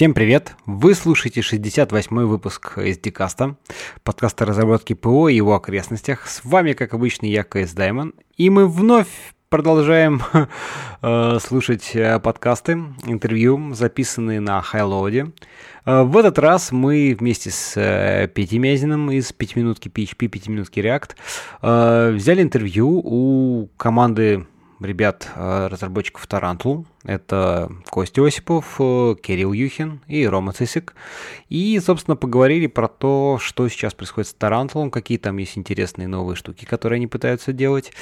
Всем привет! Вы слушаете 68-й выпуск SDCast а, подкаста разработки ПО и его окрестностях. С вами, как обычно, я, KSDaemon, и мы вновь продолжаем э, слушать э, подкасты, интервью, записанные на HighLoad е. Э, в этот раз мы вместе с э, Петей Мязиным из 5 минутки PHP, 5 минутки React взяли интервью у команды ребят, э, разработчиков Tarantool. Это Костя Осипов, э, Кирилл Юхин и Рома Цисык. И, собственно, поговорили про то, что сейчас происходит с Тарантулом, какие там есть интересные новые штуки, которые они пытаются делать.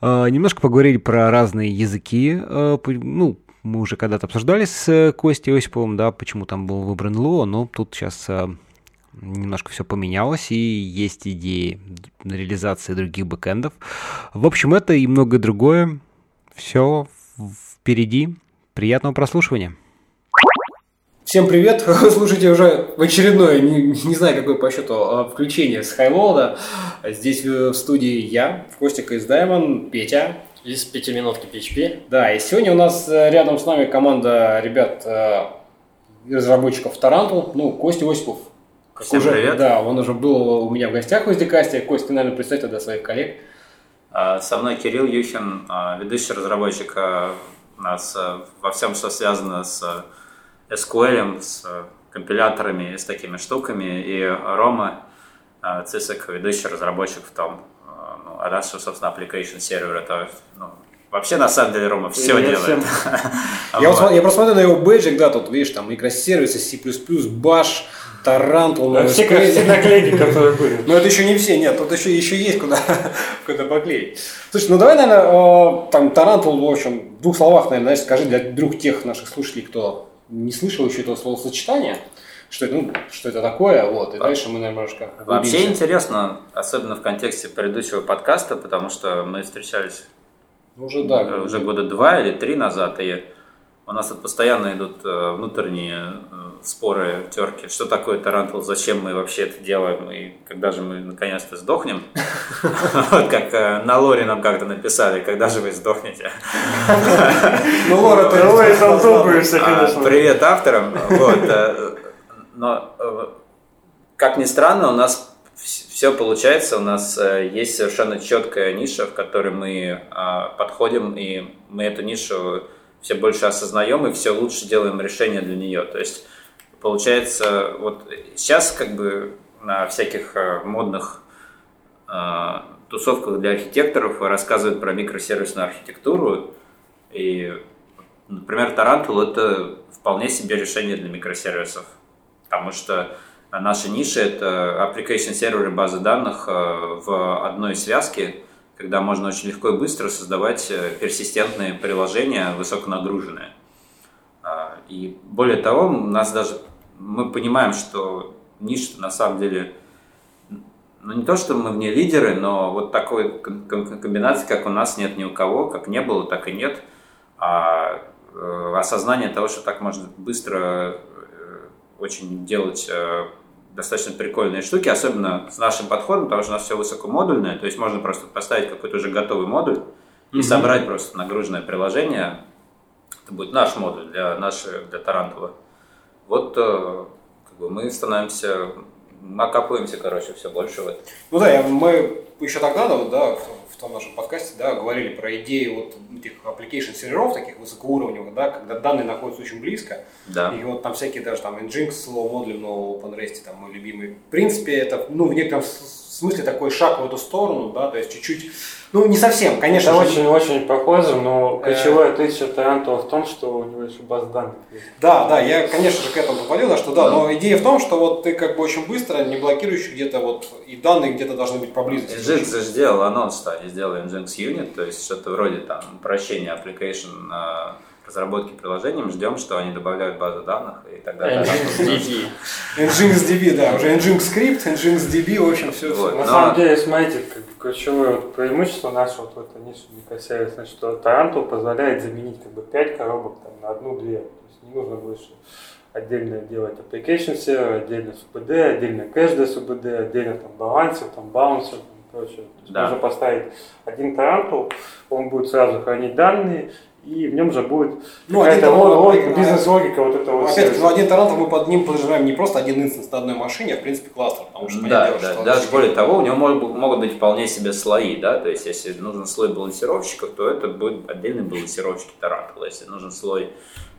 Э, немножко поговорили про разные языки. Ну, мы уже когда-то обсуждали с Костей Осиповым, да, почему там был выбран Lua, но тут сейчас немножко все поменялось, и есть идеи реализации других бэкэндов. В общем, это и многое другое все впереди. Приятного прослушивания. Всем привет! Вы слушаете уже в очередное, не, не знаю какой по счету, а, включение с HighLoad а. Здесь в студии я, Костик, KSDaemon, Петя. Из пятиминутки PHP. Да, и сегодня у нас э, рядом с нами команда ребят э, разработчиков Tarantool, ну, Костя Осипов. Всем уже, привет. Да, он уже был у меня в гостях в SDCast. Костя, наверное, представь тогда своих коллег. А, со мной Кирилл Юхин, а, ведущий разработчик а, у нас во всем, что связано с SQL, с компиляторами и с такими штуками, и Рома Цисык, ведущий разработчик в том. Ну, а дальше, собственно, application сервер, это ну, Вообще, на самом деле, Рома все я делает. Я, вот, я просто смотрю на его бейджик, да, тут, видишь, там микросервисы, C++, Bash, Tarantool, а все, все наклейки, которые были. Но это еще не все, нет, тут еще, еще есть куда, куда поклеить. Слушай, ну давай, наверное, там Tarantool, в общем, в двух словах, наверное, знаешь, скажи для друг тех наших слушателей, кто не слышал еще этого словосочетания, что это, ну, что это такое, вот, и дальше мы немножко Вообще интересно, особенно в контексте предыдущего подкаста, потому что мы встречались уже, да, уже года два или три назад, и у нас тут постоянно идут э, внутренние э, споры, терки. Что такое Tarantool, зачем мы вообще это делаем и когда же мы наконец-то сдохнем. Вот как э, на лоре нам как-то написали, когда же вы сдохнете. Ну, Лора, ты задумаешься, а, конечно. Привет авторам. Но, как ни странно, у нас все получается, у нас есть совершенно четкая ниша, в которой мы подходим, и мы эту нишу все больше осознаем и все лучше делаем решения для нее. То есть получается, вот сейчас как бы на всяких э, модных э, тусовках для архитекторов рассказывают про микросервисную архитектуру. И, например, Tarantool это вполне себе решение для микросервисов. Потому что наша ниша это application серверы базы данных э, в одной связке – когда можно очень легко и быстро создавать э, персистентные приложения высоконагруженные. А, и более того, у нас даже мы понимаем, что ниша на самом деле, ну не то, что мы в ней лидеры, но вот такой комбинации, как у нас, нет ни у кого, как не было, так и нет. А э, осознание того, что так можно быстро э, очень делать достаточно прикольные штуки, особенно с нашим подходом, потому что у нас все высокомодульное, то есть можно просто поставить какой-то уже готовый модуль и mm-hmm. собрать просто нагруженное приложение. Это будет наш модуль для, нашей, для Tarantool а. Вот э, как бы мы становимся, накапываемся, короче, все больше в этом. Ну да, мы еще тогда, да, том нашем подкасте, да, говорили про идею вот этих application серверов таких высокоуровневых, да, когда данные находятся очень близко. Да. И вот там всякие даже там Nginx, Lua модуль, ну OpenResty, там мой любимый. В принципе, это, ну, в некотором смысле такой шаг в эту сторону, да, то есть чуть-чуть, ну, не совсем, конечно Это очень-очень похоже, но э, ключевое отличие Tarantool а в том, что у него еще база данных есть. Да, да, я, конечно же, к этому подводил, да, что да, но идея в том, что вот ты как бы очень быстро, не блокируешь где-то вот, и данные где-то должны быть поблизости. Nginx же сделал анонс, что они сделали Nginx Unit, то есть что-то вроде там упрощения application а, разработки приложений, мы ждем, что они добавляют базу данных и так далее. Nginx Nginx DB, да, уже Nginx Script, Nginx DB, в общем, все. Вот. На Но... самом деле, смотрите, как ключевое вот преимущество нашего вот этой ниши микросервисной, что Tarantool позволяет заменить как бы 5 коробок там, на одну-две. То есть не нужно больше отдельно делать application сервер, отдельно СУБД, отдельно кэш для СУБД, отдельно там balancer, там bouncer, прочее. То есть да. можно поставить один Tarantool, он будет сразу хранить данные, и в нем же будет Ну, какая-то логика, а- бизнес-логика вот этого Опять-таки, ну, один Tarantool мы под ним подразумеваем не просто один инстанс на одной машине, а в принципе кластер. Потому что, Да, дело, да, что даже более того, у него могут, могут быть вполне себе слои, да, то есть если нужен слой балансировщиков, то это будет отдельный балансировщик Tarantool а, если нужен слой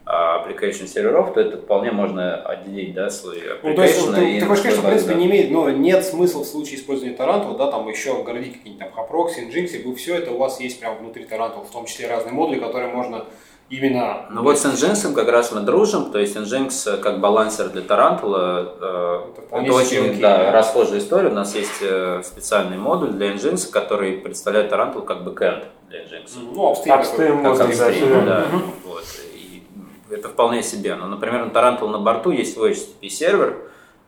application серверов, то это вполне можно отделить, да, слой Ну, то есть, application ты, ты хочешь сказать, что, в принципе, базы не имеет, но нет смысла в случае использования Tarantool а, да, там еще городить какие-нибудь там HAProxy, Nginx, и все это у вас есть прямо внутри Tarantool а, в том числе разные модули, которые можно именно... Ну вот с Nginx как раз мы дружим, то есть Nginx как balancer для Tarantool а, э, Это это очень окей, да, да. расхожая история. У нас есть э, специальный модуль для Nginx, который представляет Tarantool как бэкэнд для Nginx. Ну, Upstream такой. Как модуль, да, да. Вот. И это вполне себе. Но, например, на Tarantool на борту есть свой HTTP сервер,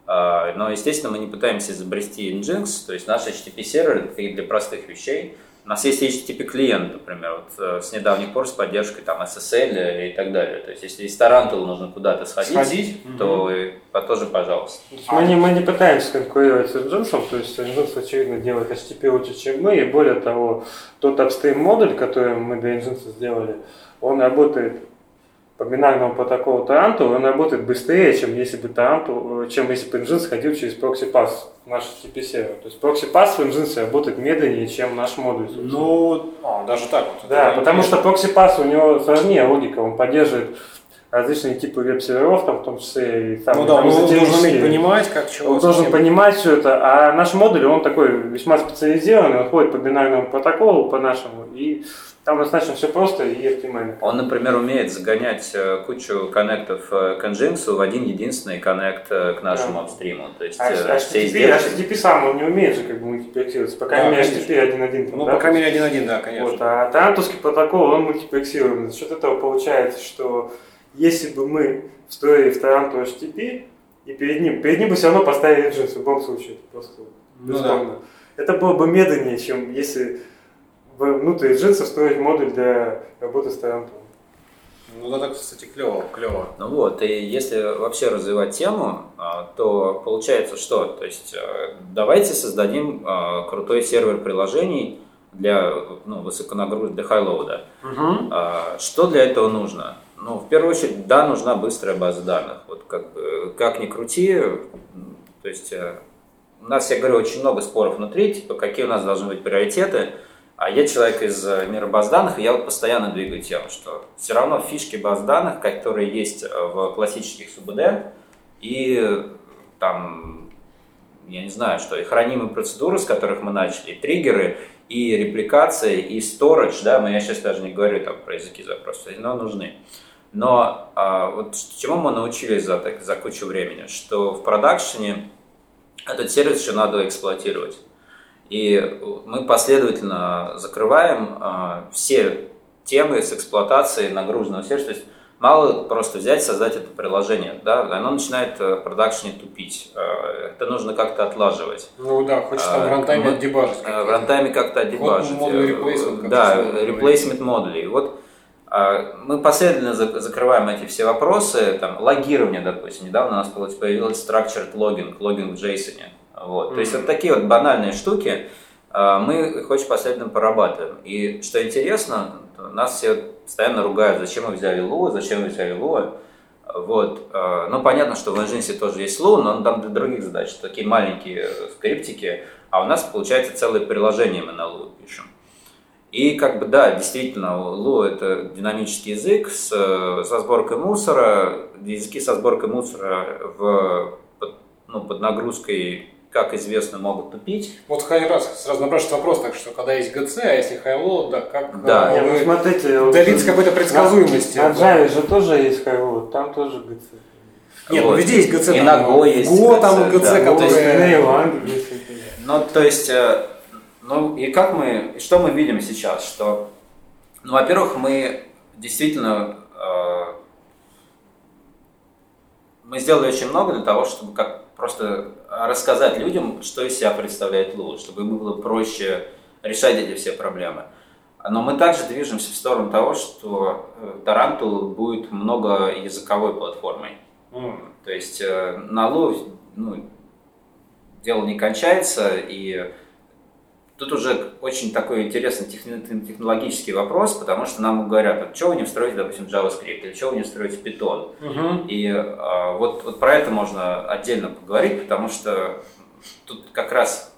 а, но, естественно, мы не пытаемся изобрести Nginx, то есть наш HTTP сервер это и для простых вещей. У нас есть HTTP клиент, например, вот э, с недавних пор с поддержкой там SSL и так далее. То есть, если из Тарантула нужно куда-то сходить, Сходить? то по- тоже пожалуйста. Мы, не, мы не пытаемся конкурировать с Nginx, то есть Nginx, очевидно, делает HTTP лучше, чем мы, и более того, тот upstream модуль, который мы для Nginx сделали, он работает по бинарному протоколу Тарантула, он работает быстрее, чем если бы Тарантул, чем если бы Nginx ходил через proxy pass в наш HTTP сервер. То есть proxy pass в Nginx работает медленнее, чем наш модуль. собственно. Ну, а, даже так вот. Да, потому что proxy pass у него сложнее логика, он поддерживает различные типы веб-серверов, там, в том числе и там, Ну да, там он должен уметь понимать, как чего. Он должен понимать все это, а наш модуль, он такой весьма специализированный, он ходит по бинарному протоколу, по нашему, и там достаточно все просто и оптимально. Он, например, умеет загонять э, кучу коннектов э, к Nginx в один единственный коннект э, к нашему Да. апстриму. То есть А все HTTP, издержки... HTTP сам, он не умеет же как бы мультиплексироваться, по крайней Да, мере. HTTP 1.1. там, Ну, да, по крайней мере, один-один, да, конечно. Вот, а тарантовский протокол, он мультиплексируемый. За счет этого получается, что если бы мы встроили в Таранту HTTP, и перед ним, перед ним бы все равно поставили Nginx в любом случае. Это просто Ну бесспорно. Это было бы медленнее, чем если внутрь Nginx встроить модуль для работы с Тарантом. Ну да, так, кстати, клево, клево. Ну вот, и если вообще развивать тему, а, то получается что? То есть э, давайте создадим а, крутой сервер приложений для ну, высоконагрузки, для хайлоуда. А, Что для этого нужно? Ну, в первую очередь, да, нужна быстрая база данных. Вот как, бы, как ни крути, то есть э, у нас, я говорю, очень много споров внутри, типа, какие у нас должны быть приоритеты. А я человек из э, мира баз данных, и я вот постоянно двигаю тему, что все равно фишки баз данных, которые есть э, в классических СУБД, и э, там, я не знаю, что, и хранимые процедуры, с которых мы начали, и триггеры, и репликация, и storage, да, мы, я сейчас даже не говорю там про языки запросов, но нужны. Но а, вот чему мы научились за, так, за кучу времени, что в продакшене этот сервис еще надо эксплуатировать. И мы последовательно закрываем а, все темы с эксплуатацией нагруженного сервиса. То есть мало просто взять, создать это приложение, да, оно начинает э, в продакшене тупить. Э, Это нужно как-то отлаживать. Ну да, хочешь там в рантайме мы- отдебажить. Э, В рантайме как-то отдебажить. модуль Э, replacement, Да, replacement модулей. Вот а, мы последовательно зак- закрываем эти все вопросы, там, логирование, допустим, недавно у нас появилось structured logging, логинг в JSON. Вот. То есть вот такие вот банальные штуки а, мы их очень последовательно прорабатываем. И что интересно, нас все постоянно ругают, зачем мы взяли Lua, зачем мы взяли Lua. Вот. а, Ну, понятно, что в Nginx тоже есть Lua, но он там для других задач, такие маленькие скриптики, а у нас, получается, целое приложение мы на Lua пишем. И как бы да, действительно, Lua это динамический язык с, со сборкой мусора. Языки со сборкой мусора в, под, ну, под нагрузкой, как известно, могут тупить. Вот раз сразу напрашивается вопрос, так что когда есть GC, а если хайлоуд, да, как Да. э, Не, ну вы смотрите, вот добиться какой-то предсказуемости? На, Java же тоже есть Highwood, там тоже GC. Нет, ну Вот. везде есть GC. И там, на Go есть Go там GC, GC, да. Ну, то есть которые... Есть. Ну, то есть, э, ну и как мы, и что мы видим сейчас, что, ну, во-первых, мы действительно, э, мы сделали очень много для того, чтобы как просто рассказать людям, что из себя представляет Lua, чтобы им было проще решать эти все проблемы. Но мы также движемся в сторону того, что э, Tarantul будет многоязыковой платформой. М. То есть э, на Лу ну, дело не кончается, и Тут уже очень такой интересный технологический вопрос, потому что нам говорят, что вы не встроите, допустим, JavaScript, или что вы не встроите Python. Угу. И а, вот, вот про это можно отдельно поговорить, потому что тут как раз,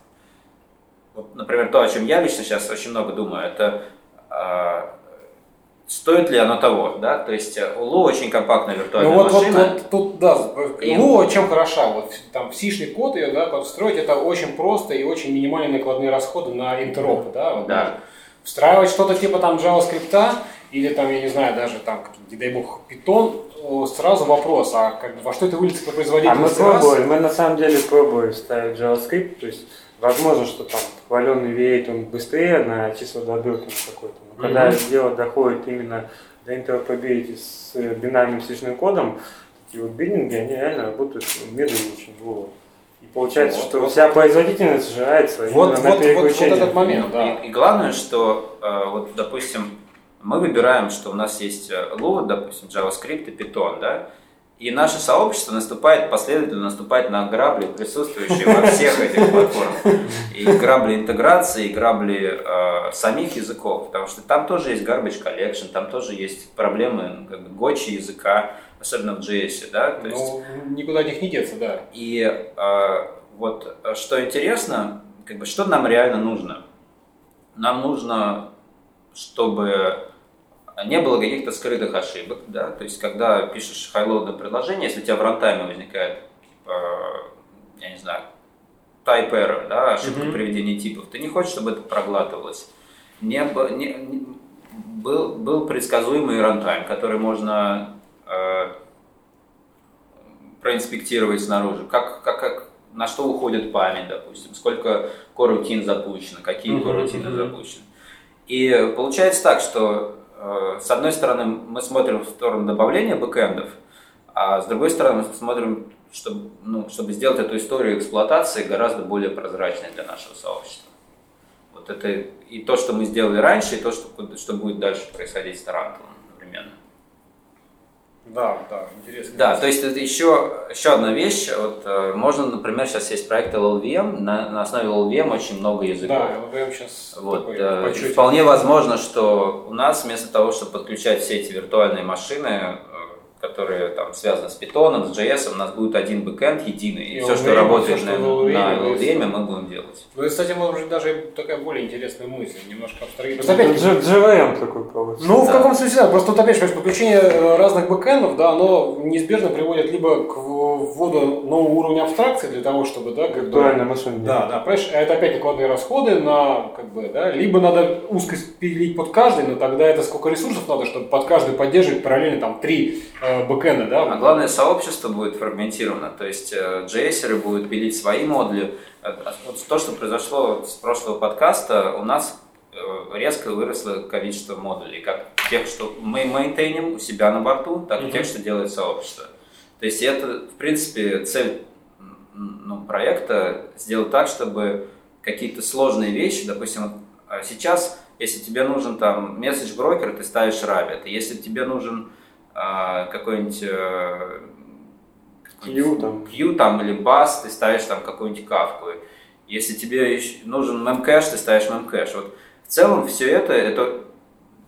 вот, например, то, о чем я лично сейчас очень много думаю, это а, стоит ли оно того, да, то есть э, Лу очень компактная виртуальная ну, вот, машина. Вот, вот тут, да, и... Лу чем хороша, вот там сишный код ее, да, подстроить, это очень просто и очень минимальные накладные расходы на интероп, да, вот, да. Встраивать что-то типа там JavaScript или там, я не знаю, даже там, не дай бог, Python, сразу вопрос, а как, во что это выльется по производительности? А мы пробовали, раз? мы на самом деле пробовали ставить JavaScript, то есть возможно, что там хваленый V8 он быстрее на число добавки какой-то, когда mm-hmm. дело доходит именно до интеропробилити с бинарным сличным кодом, такие вот биллинги, они реально работают медленно очень долго. И получается, вот, что вот, вся производительность сжирается вот, вот, на вот, вот, вот этот момент, да. И, и главное, что э, вот, допустим, мы выбираем, что у нас есть Lua, э, допустим, JavaScript и Python, да, и наше сообщество наступает, последовательно наступает на грабли, присутствующие во всех этих платформах. И грабли интеграции, и грабли э, самих языков. Потому что там тоже есть garbage collection, там тоже есть проблемы ну, как бы, гочи языка, особенно в JS. Да? То есть, ну, никуда от них не деться, да. И э, вот что интересно, как бы, что нам реально нужно? Нам нужно, чтобы не было каких-то скрытых ошибок, да, то есть когда пишешь хайлоудное приложение, если у тебя в рантайме возникает, типа, я не знаю, type error, да, ошибка mm-hmm. приведения типов, ты не хочешь, чтобы это проглатывалось. Не, не, не, был, был предсказуемый рантайм, который можно э, проинспектировать снаружи, как, как, как, на что уходит память, допустим, сколько корутин запущено, какие mm-hmm. корутины mm-hmm. запущены. И получается так, что с одной стороны, мы смотрим в сторону добавления бэкэндов, а с другой стороны, мы смотрим, чтобы, ну, чтобы сделать эту историю эксплуатации гораздо более прозрачной для нашего сообщества. Вот это и то, что мы сделали раньше, и то, что, что будет дальше происходить с Тарантулом одновременно. Да, да, интересно. Да, то есть это еще, еще одна вещь. Вот, э, можно, например, сейчас есть проект LLVM, на, на основе LLVM очень много языков. Да, LLVM сейчас вот, такой э, Вполне возможно, что у нас вместо того, чтобы подключать все эти виртуальные машины, которые там связаны с питоном, с JS, у нас будет один бэкэнд единый, и, и все, что работает на, на LLVM, мы будем делать. Ну и, кстати, может быть, даже такая более интересная мысль, немножко абстрагировать. JVM такой получится. Ну, да. в каком смысле, да, просто тут опять же, подключение э, разных бэкэндов, да, оно неизбежно приводит либо к вводу нового уровня абстракции для того, чтобы, да, как бы... машина. Да, да, понимаешь, это опять накладные расходы на, как бы, да, либо надо узко пилить под каждый, но тогда это сколько ресурсов надо, чтобы под каждый поддерживать параллельно там три э, бэкэнда, да? А главное, сообщество будет фрагментировано, то есть э, JS будут пилить свои модули. Э, а вот то, что произошло с прошлого подкаста, у нас э, резко выросло количество модулей, как тех, что мы мейнтейним у себя на борту, так и mm-hmm. тех, что делает сообщество. То есть это, в принципе, цель ну, проекта сделать так, чтобы какие-то сложные вещи, допустим, сейчас, если тебе нужен там месседж-брокер, ты ставишь Rabbit. Если тебе нужен а, какой-нибудь э, Q там. Q там или бас, ты ставишь там какую-нибудь кавку. Если тебе нужен мемкэш, ты ставишь мемкэш. Вот в целом все это, это,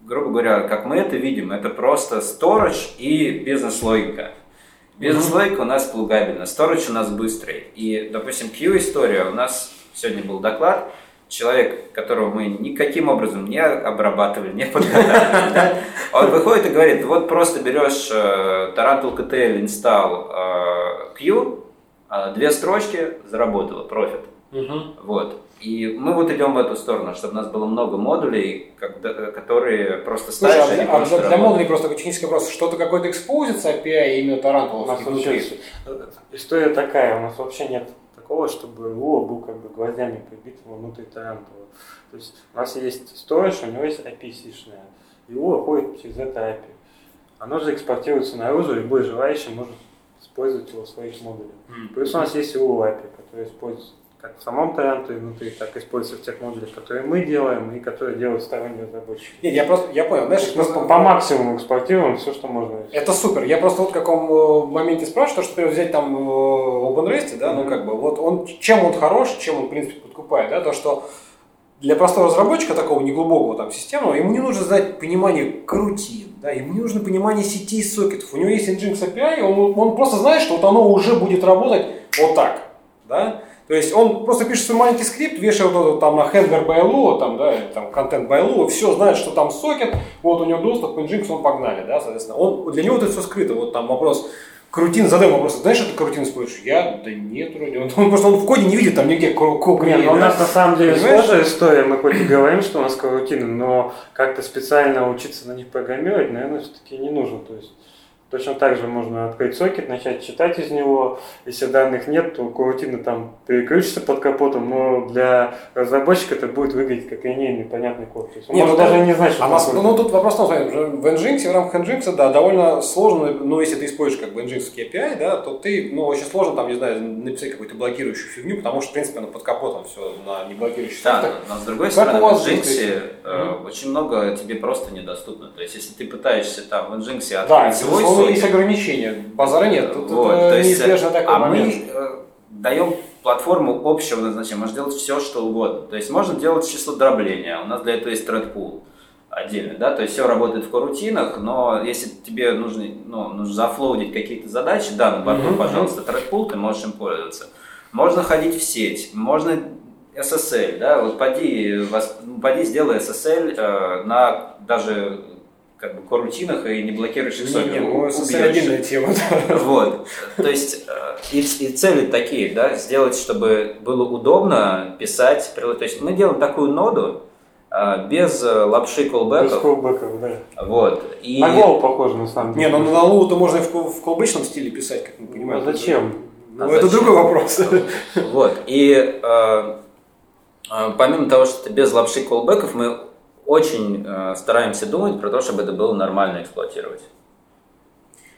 грубо говоря, как мы это видим, это просто storage и бизнес-логика. Бизнес-логика у нас плугабельна, storage у нас быстрый. И, допустим, Q-история, у нас сегодня был доклад, человек, которого мы никаким образом не обрабатывали, не подготавливали, он выходит и говорит, вот просто берешь э, Tarantul KTL install э, Q, э, две строчки, заработало, профит. Вот. И мы вот идем в эту сторону, чтобы у нас было много модулей, когда, которые просто ставишь, Слушай, а, для, а для модулей просто технический вопрос, что-то какой-то экспозится API именно нас история такая, у нас вообще нет такого, чтобы Lua был как бы гвоздями прибит внутрь Тарантула. То есть у нас есть storage, у него есть API сишная, Lua ходит через это API. Оно же экспортируется наружу, любой желающий может использовать его в своих модулях. Mm-hmm. Плюс у нас есть Lua API, который используется как в самом Тарантуле внутри, так и используется в тех модулях, которые мы делаем и которые делают сторонние разработчики. Нет, я просто, я понял, знаешь, просто по, по максимуму экспортируем все, что можно. Это супер. Я просто вот в каком э, моменте спрашиваю, что, например, взять там э, OpenRest, да, mm-hmm. ну как бы, вот он, чем он хорош, чем он, в принципе, подкупает, да, то, что для простого разработчика, такого неглубокого там системного, ему не нужно знать понимание крутин, да, ему не нужно понимание сетей сокетов. У него есть Nginx API, он, он просто знает, что вот оно уже будет работать вот так. Да? То есть он просто пишет свой маленький скрипт, вешает вот это там на handler by там, да, или там контент by все знает, что там сокет, вот у него доступ Nginx, он погнали, да, соответственно. Он, для него это все скрыто. Вот там вопрос, Крутин, задай вопрос, знаешь, что ты крутин используешь? Я, да нет, вроде. Он, он просто он в коде не видит там нигде кок Нет, но ну, у нас на самом деле Понимаешь? сложная история. Мы хоть и говорим, что у нас крутины, но как-то специально учиться на них программировать, наверное, все-таки не нужно. То есть Точно так же можно открыть сокет, начать читать из него. Если данных нет, то курутина там переключится под капотом, но для разработчика это будет выглядеть как линейный понятный код. Нет, может ну, даже не знать, что а нас, ну, тут вопрос в том, в Nginx, в рамках Nginx, да, довольно сложно, но если ты используешь как бы Nginx API, да, то ты, ну, очень сложно там, не знаю, написать какую-то блокирующую фигню, потому что, в принципе, оно под капотом все на не блокирующий Да, но, но с другой как стороны, в Nginx э, очень много тебе просто недоступно. То есть, если ты пытаешься там в Nginx открыть да, свой ну, есть ограничения, базара нет. Тут вот, это то есть, неизбежно такой а момент. мы э, даем платформу общего назначения, можно делать все, что угодно. То есть можно делать число дробления, у нас для этого есть pool отдельно, да, то есть все работает в корутинах, но если тебе нужно, ну, нужно зафлоудить какие-то задачи, да, на борту, mm-hmm. пожалуйста, pool, ты можешь им пользоваться. Можно ходить в сеть, можно SSL, да, вот поди, поди сделай SSL э, на даже как бы корутинах и не блокируешь их не, не, ну, это отдельная тема. Да. Вот. То есть э, и, и цели такие, да, сделать, чтобы было удобно писать. То есть мы делаем такую ноду, э, без э, лапши колбеков. Без колбеков, да. Вот. И... На голову похоже, на самом деле. Не, ну на голову то можно и в, в колбечном стиле писать, как мы понимаем. А зачем? Ну, а это зачем? другой вопрос. Вот. И э, помимо того, что без лапши колбеков, мы очень э, стараемся думать про то, чтобы это было нормально эксплуатировать.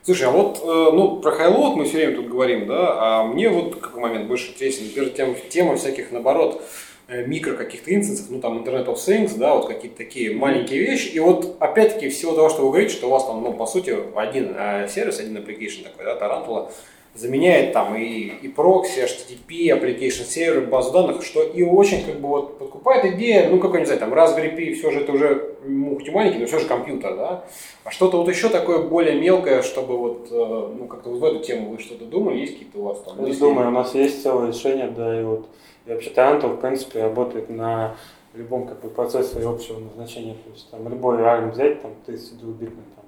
Слушай, а вот, э, ну, про хайлот мы все время тут говорим, да, а мне вот какой момент больше интересен, например, тема, тема всяких, наоборот, э, микро каких-то инстансов, ну, там, Internet of Things, да, вот какие-то такие маленькие вещи, и вот, опять-таки, всего того, что вы говорите, что у вас там, ну, по сути, один э, сервис, один application такой, да, Tarantula, заменяет там и, и прокси, HTTP, application сервер, базу данных, что и очень как бы вот подкупает идея, ну какой, не знаю, там Raspberry Pi, все же это уже мухти маленький, но все же компьютер, да, а что-то вот еще такое более мелкое, чтобы вот, э, ну как-то вот в эту тему вы что-то думали, есть какие-то у вас там? Я думаю, у нас есть целое решение, да, и вот, и вообще Таранто, в принципе, работает на любом как бы процессоре общего назначения, то есть там любой ARM взять, там 32-битный, там,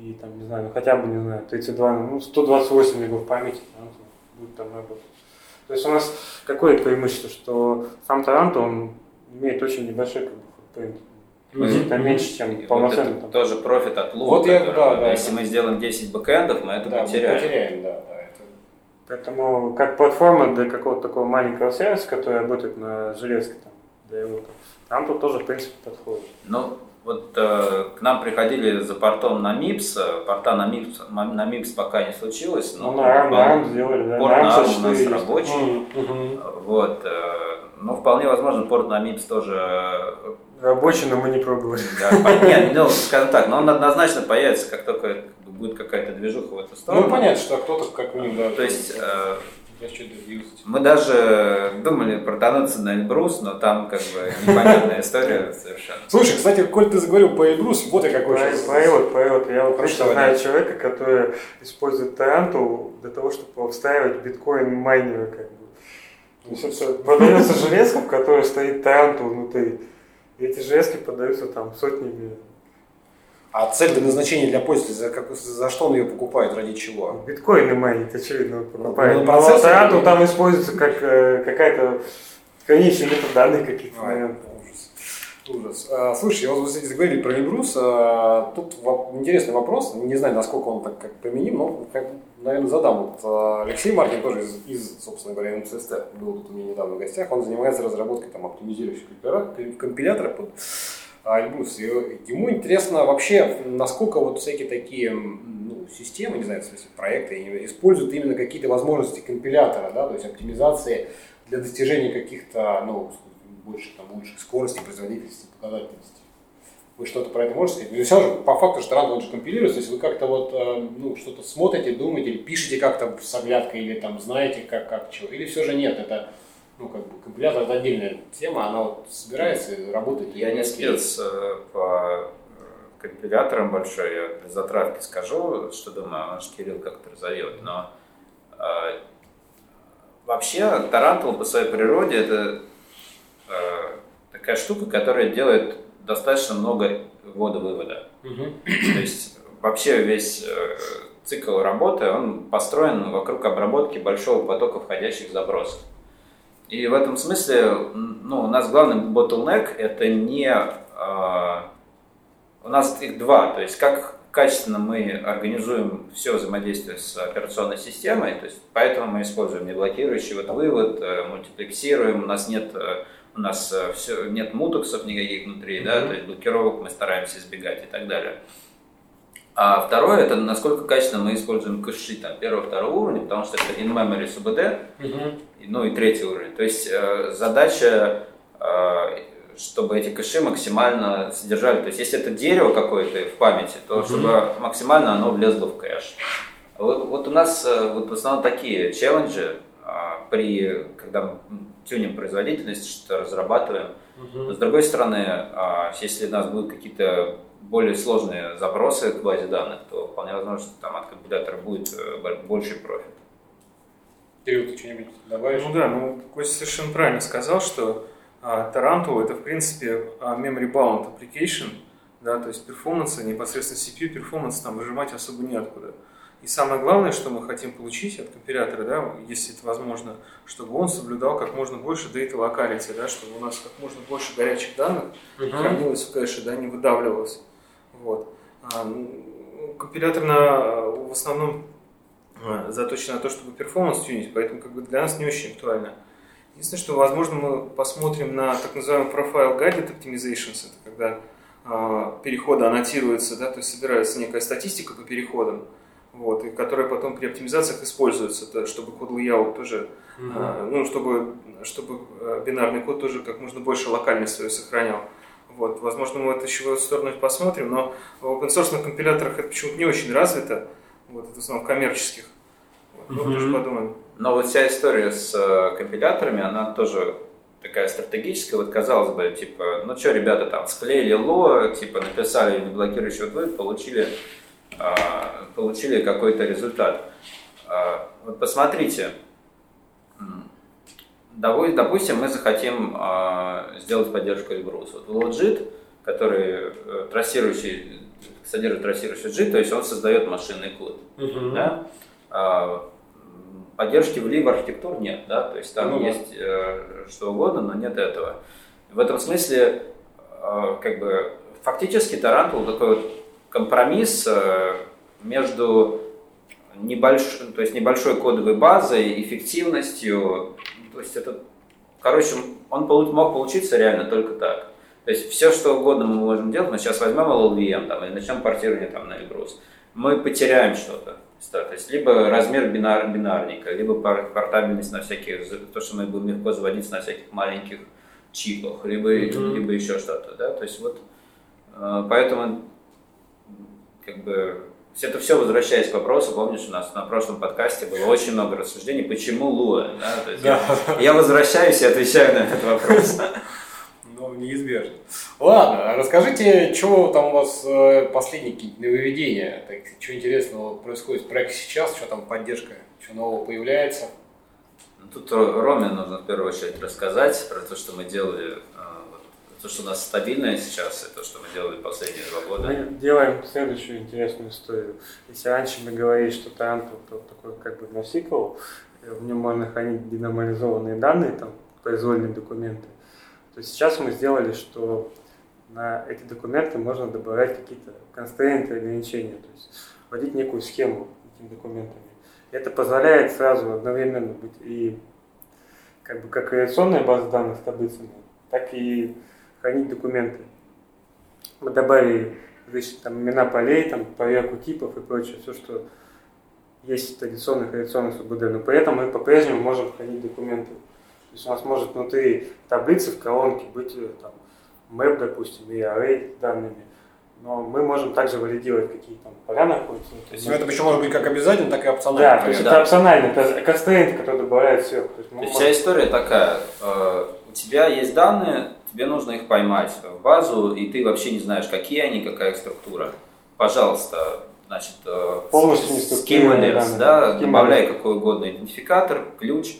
и там, не знаю, ну хотя бы, не знаю, 32, ну 128 мегов памяти, там, будет там работать. То есть у нас какое преимущество, что сам Таранто, он имеет очень небольшой как бы, футпринт. Значительно mm-hmm. меньше, чем полноценный. Вот тоже профит от лука. Вот я, да, да, если да. мы сделаем 10 бэкэндов, мы это да, потеряем. Мы потеряем, да, да. Это... Поэтому как платформа для какого-то такого маленького сервиса, который работает на железке, там, для его, там, тут тоже, в принципе, подходит. Ну, вот э, к нам приходили за портом на МИПС, э, порта на МИПС, на МИПС пока не случилось, но ну, на, на ARM сделали, да. порт на у нас рабочий, mm-hmm. вот, э, ну вполне возможно порт на МИПС тоже э, Рабочий, но мы не пробовали. Да, нет, ну, скажем так, но он однозначно появится, как только будет какая-то движуха в эту сторону. Ну, понятно, что кто-то как ним, да. То есть, э, мы даже думали протонуться на Эльбрус, но там как бы непонятная история совершенно. Слушай, кстати, коль ты заговорил по Эльбрус, вот я какой сейчас... Поэт, поэт. Я вот просто знаю человека, который использует Таранту для того, чтобы встраивать биткоин-майнеры как бы. Это продается железка, в которой стоит Таранту внутри. И эти железки продаются там сотнями а цель для назначения для пользователя, за, как, за что он ее покупает, ради чего? Биткоины майнить, очевидно, покупает. Ну, процесс, Но или... там используется как э, какая-то конечный метод данных каких-то, а, наверное. Ужас. Ужас. А, слушай, вот вы заговорили про Эльбрус. А, тут интересный вопрос. Не знаю, насколько он так как применим, но, как, наверное, задам. Вот, а, Алексей Маркин тоже из, из, собственно говоря, МЦСТ был тут у меня недавно в гостях. Он занимается разработкой там, оптимизирующих компилятора под Альбус. И ему интересно вообще, насколько вот всякие такие ну, системы, не знаю, в смысле проекты, используют именно какие-то возможности компилятора, да, то есть оптимизации для достижения каких-то, ну, больше, там, лучших скоростей, производительности, показательности. Вы что-то про это можете сказать? Все же, по факту, что рано он же компилируется, то есть вы как-то вот, э, ну, что-то смотрите, думаете, пишете как-то с оглядкой, или там знаете, как, как, чего, или все же нет, это ну, как бы компилятор это отдельная тема, она вот собирается и работает. Я не спец э, по э, компиляторам большой, я для затравки скажу, что думаю, наш Кирилл как-то разовьет, но э, вообще Тарантул по своей природе это э, такая штука, которая делает достаточно много ввода-вывода. Угу. То есть вообще весь э, цикл работы, он построен вокруг обработки большого потока входящих запросов. И в этом смысле ну, у нас главный bottleneck это не... Э, у нас их два, то есть как качественно мы организуем все взаимодействие с операционной системой, то есть поэтому мы используем неблокирующий ввод-вывод, э, мультиплексируем, у нас нет э, у нас э, все, нет мутоксов никаких внутри, mm-hmm. да, то есть блокировок мы стараемся избегать и так далее. А второе, это насколько качественно мы используем кэши там, первого, второго уровня, потому что это in-memory SUBD, Угу. ну и третий уровень. То есть э, задача, э, чтобы эти кэши максимально содержали, то есть если это дерево какое-то в памяти, то Мгм. чтобы максимально оно влезло в кэш. Вот, вот у нас э, вот в основном такие челленджи, а, при, когда мы тюним производительность, что разрабатываем. Но с другой стороны, а, если у нас будут какие-то более сложные запросы к базе данных, то вполне возможно, что там от компилятора будет э, бо- больший профит. Кирилл, ты что-нибудь добавишь? Ну да, ну Костя совершенно правильно сказал, что а, Tarantool это в принципе а, memory bound application, да, то есть performance а, непосредственно CPU performance там выжимать особо неоткуда. И самое главное, что мы хотим получить от компилятора, да, если это возможно, чтобы он соблюдал как можно больше data locality, да, чтобы у нас как можно больше горячих данных Мгм. хранилось в кэше, да, не выдавливалось. Вот. А, компилятор на, в основном а, заточен на то, чтобы перформанс тюнить, поэтому как бы для нас не очень актуально. Единственное, что, возможно, мы посмотрим на так называемый profile guided optimizations, это когда а, переходы аннотируются, да, то есть собирается некая статистика по переходам, вот, и которая потом при оптимизациях используется, да, чтобы код layout тоже, а, ну, чтобы, чтобы а, бинарный код тоже как можно больше локальность свою сохранял. Вот, возможно, мы это еще в эту сторону посмотрим, но в open source компиляторах это почему-то не очень развито, вот, в основном коммерческих. Вот, Мгм. тоже подумаем. Но вот вся история с э, компиляторами, она тоже такая стратегическая. Вот казалось бы, типа, ну что, ребята там склеили ло, типа написали неблокирующий вывод, получили, а, получили какой-то результат. А, вот посмотрите, Допустим, мы захотим а, сделать поддержку Эльбрус. Вот Logit, который э, трассирующий, содержит трассирующий JIT, то есть он создает машинный код. Мгм. Да? А, поддержки в либо архитектур нет, да, то есть там Ну есть э, что угодно, но нет этого. В этом смысле, э, как бы, фактически Тарантул такой вот компромисс э, между небольш... то есть небольшой кодовой базой, эффективностью, то есть это, короче, он мог получиться реально только так. То есть все, что угодно мы можем делать, мы сейчас возьмем LLVM там, и начнем портирование там, на Эльбрус. Мы потеряем что-то. То есть либо размер бинар, бинарника, либо пор- портабельность на всяких, то, что мы будем легко заводить на всяких маленьких чипах, либо, Мгм. либо еще что-то. Да? То есть вот э, поэтому как бы все это все возвращаясь к вопросу, помнишь, у нас на прошлом подкасте было очень много рассуждений, почему Луа, да? То есть Да. я, я возвращаюсь и отвечаю на этот вопрос. Ну, неизбежно. Ладно, а расскажите, что там у вас э, последние какие-то нововведения, так, что интересного происходит в проекте сейчас, что там поддержка, что нового появляется. Ну, Тут Ро- Роме нужно в первую очередь рассказать про то, что мы делали, э, то, что у нас стабильное сейчас, и то, что мы делали последние два года. Мы делаем следующую интересную историю. Если раньше мы говорили, что Тарантул это такой как бы NoSQL, э, в нем можно хранить денормализованные данные, там, произвольные документы, то сейчас мы сделали, что на эти документы можно добавлять какие-то констрейнты, ограничения, то есть вводить некую схему этими документами. Это позволяет сразу одновременно быть и как бы как реляционная база данных с таблицами, так и хранить документы. Мы добавили значит, там, имена полей, там, проверку типов и прочее, все, что есть в традиционных реляционных СУБД, но при этом мы по-прежнему можем хранить документы. То есть у нас может внутри таблицы в колонке быть э, там, map, допустим, и array с данными. Но мы можем также валидировать, какие там поля находятся. То есть это еще может быть как обязательно, так и опционально. Да, то есть это опционально, это констрейнт, который добавляет сверху. То есть, то есть вся история такая, э, у тебя есть данные, тебе нужно их поймать в базу, и ты вообще не знаешь, какие они, какая их структура. Пожалуйста, значит, э, полностью schema да, да добавляй какой угодно идентификатор, ключ,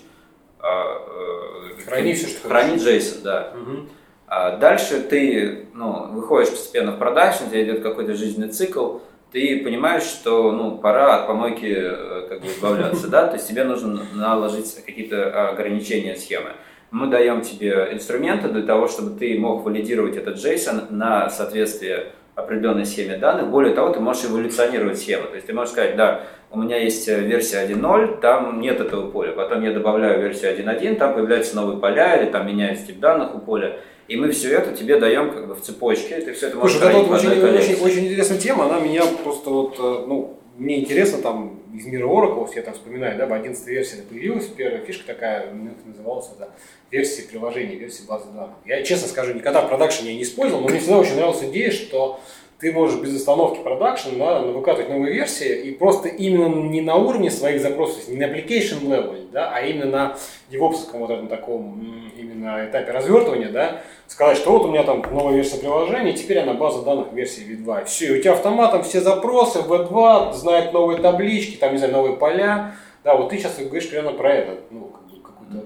э, храни все, что храни JSON, да. Угу. А дальше ты ну, выходишь постепенно в продакшн, у тебя идет какой-то жизненный цикл, ты понимаешь, что ну, пора от помойки э, как бы избавляться, да, то есть тебе нужно наложить какие-то ограничения схемы. Мы даем тебе инструменты для того, чтобы ты мог валидировать этот JSON на соответствие определенной схеме данных. Более того, ты можешь эволюционировать схему. То есть ты можешь сказать, да, у меня есть версия 1.0, там нет этого поля. Потом я добавляю версию 1.1, там появляются новые поля или там меняется тип данных у поля. И мы все это тебе даем как бы в цепочке, ты все это можешь Слушай, это очень, очень, очень интересная тема, она меня просто вот, э, ну, мне интересно там из мира Oracle, я там вспоминаю, да, в 11 версии это появилась, первая фишка такая, называлась это версии приложений, версии базы данных. Я честно скажу, никогда в продакшене я не использовал, но мне всегда очень нравилась идея, что ты можешь без остановки продакшн да, выкатывать новые версии и просто именно не на уровне своих запросов, не на application level, да, а именно на DevOps вот этом таком именно этапе развертывания, да, сказать, что вот у меня там новая версия приложения, теперь она база данных версии V2. Все, у тебя автоматом все запросы, V2, знает новые таблички, там, не знаю, новые поля. Да, вот ты сейчас говоришь примерно про это. Ну,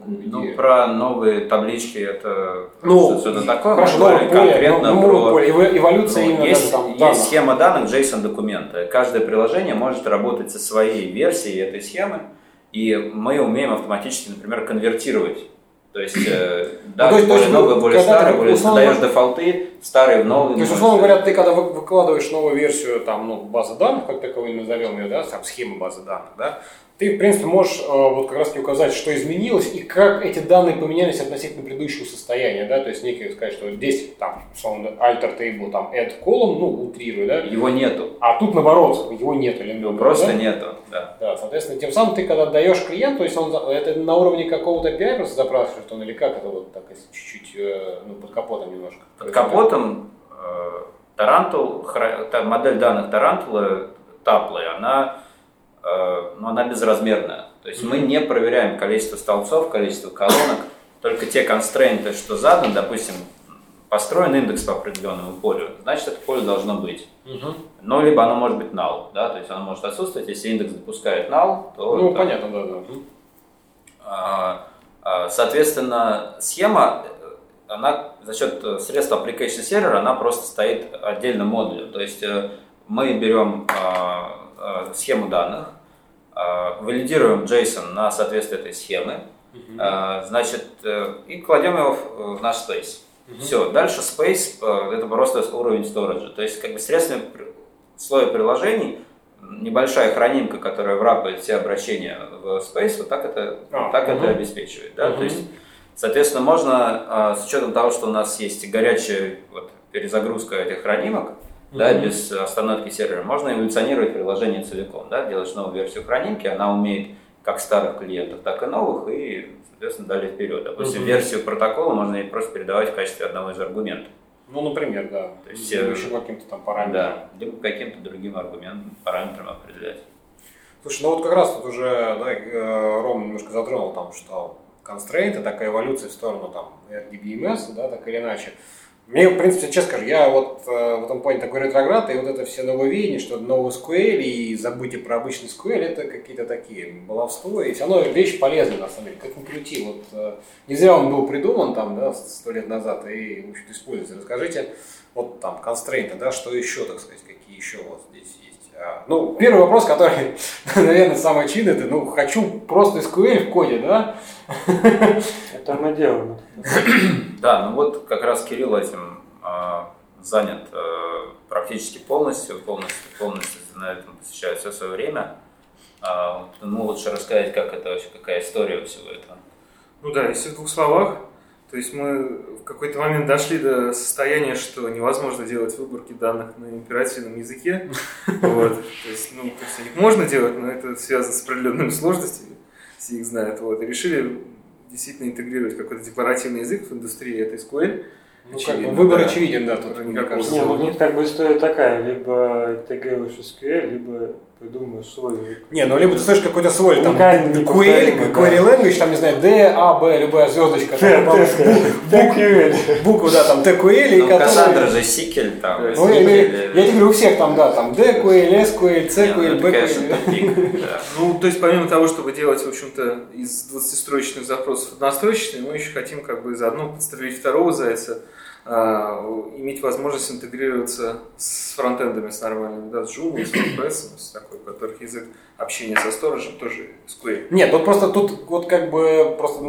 ну, про новые таблички это ну, что-то такое. Хорошо, новое конкретно новое про поле, эволюция ну, именно есть, там, есть данных. схема данных JSON документа. Каждое приложение может работать со своей версией этой схемы, и мы умеем автоматически, например, конвертировать. То есть, э, да, ну, то есть, более новые, более старые, более условно, даешь дефолты, старые в новые. То есть, условно говоря, ты когда выкладываешь новую версию там, ну, базы данных, как таковой назовем ее, да, там схема базы данных, да, ты, в принципе, можешь э, вот как раз указать, что изменилось и как эти данные поменялись относительно предыдущего состояния, да, то есть некий сказать, что здесь там, условно, alter table, там, add column, ну, утрирую, да. Его нету. А тут, наоборот, его нету. Или его просто да? нету, да. Да, соответственно, тем самым ты, когда даешь клиенту, то есть он, это на уровне какого-то API просто запрашивает он, или как это вот так, если чуть-чуть, э, ну, под капотом немножко? Под капотом э, Tarantool, модель данных Тарантула, tuple ы, она Э, но она безразмерная. То есть мы не проверяем количество столбцов, количество колонок, только те constraint ы, что задан, допустим, построен индекс по определенному полю, значит это поле должно быть. Угу. Ну, либо оно может быть null, да, то есть оно может отсутствовать, если индекс допускает null, то... Ну, там, понятно, да, да. А, а, соответственно, схема, она за счет средств application сервера, она просто стоит отдельным модулем. То есть э, мы берем а, Э, схему данных, э, валидируем JSON на соответствие этой схемы, uh значит, и кладем его в наш space. uh Все, дальше space это просто уровень сториджа. То есть, как бы средствами слоя приложений небольшая хранимка, которая врапает все обращения в space, вот так это, oh, так это обеспечивает. Да? uh То есть, соответственно, можно с учетом того, что у нас есть горячая вот, перезагрузка этих хранимок, да, без остановки сервера. Можно эволюционировать приложение целиком, да, делаешь новую версию хранимки, она умеет как старых клиентов, так и новых, и, соответственно, далее вперед. Допустим, угу. версию протокола можно и просто передавать в качестве одного из аргументов. Ну, например, да. То есть, либо еще каким-то там параметром. Да, либо каким-то другим аргументом, параметром определять. Слушай, ну вот как раз тут уже да, э, Ром немножко затронул там, что констрейнты, такая эволюция в сторону там RDBMS, да, так или иначе. Мне, в принципе, честно скажу, я вот э, в этом плане такой ретроград, и вот это все нововеяние, что новый SQL и забытие про обычный SQL, это какие-то такие баловство, и все равно вещь полезная, на самом деле, как ни. Вот, э, не зря он был придуман там, да, сто лет назад, и, в общем-то, используется. Расскажите, вот там, констрейнты, да, что еще, так сказать, какие еще вас здесь ну, первый вопрос, который, наверное, самый очевидный, это, ну, хочу просто SQL в коде, да? Это мы делаем. Да, ну вот как раз Кирилл этим э, занят э, практически полностью, полностью, полностью на этом посвящает все свое время. Э, ну, лучше рассказать, как это вообще, какая история всего этого. Ну да, если в двух словах, то есть мы в какой-то момент дошли до состояния, что невозможно делать выборки данных на императивном языке. Вот. То есть, ну, то есть их можно делать, но это связано с определенными сложностями, все их знают. Вот. И решили действительно интегрировать какой-то декларативный язык в индустрии, это SQL. Ну, как бы выбор да. очевиден, да, тут, мне кажется. Не, ну, у них как бы история такая, либо выше SQL, либо придумаешь свой Не, ну либо ты слышишь какой-то свой, там, QL, Query Language, там, не знаю, D, A, B, любая звездочка. Букву, да, там, TQL. Ну, Кассандра же Сикель там. Ну, я тебе говорю, у всех там, да, там, DQL, SQL, CQL, BQL. Ну, то есть, помимо того, чтобы делать, в общем-то, из 20-строчных запросов однострочные, мы еще хотим как бы заодно подстрелить второго зайца, иметь возможность интегрироваться с фронтендами, с нормальными, да, с Joomla, с WordPress, с такой, у которых язык общения со сторожем тоже SQL. Нет, вот просто тут вот как бы просто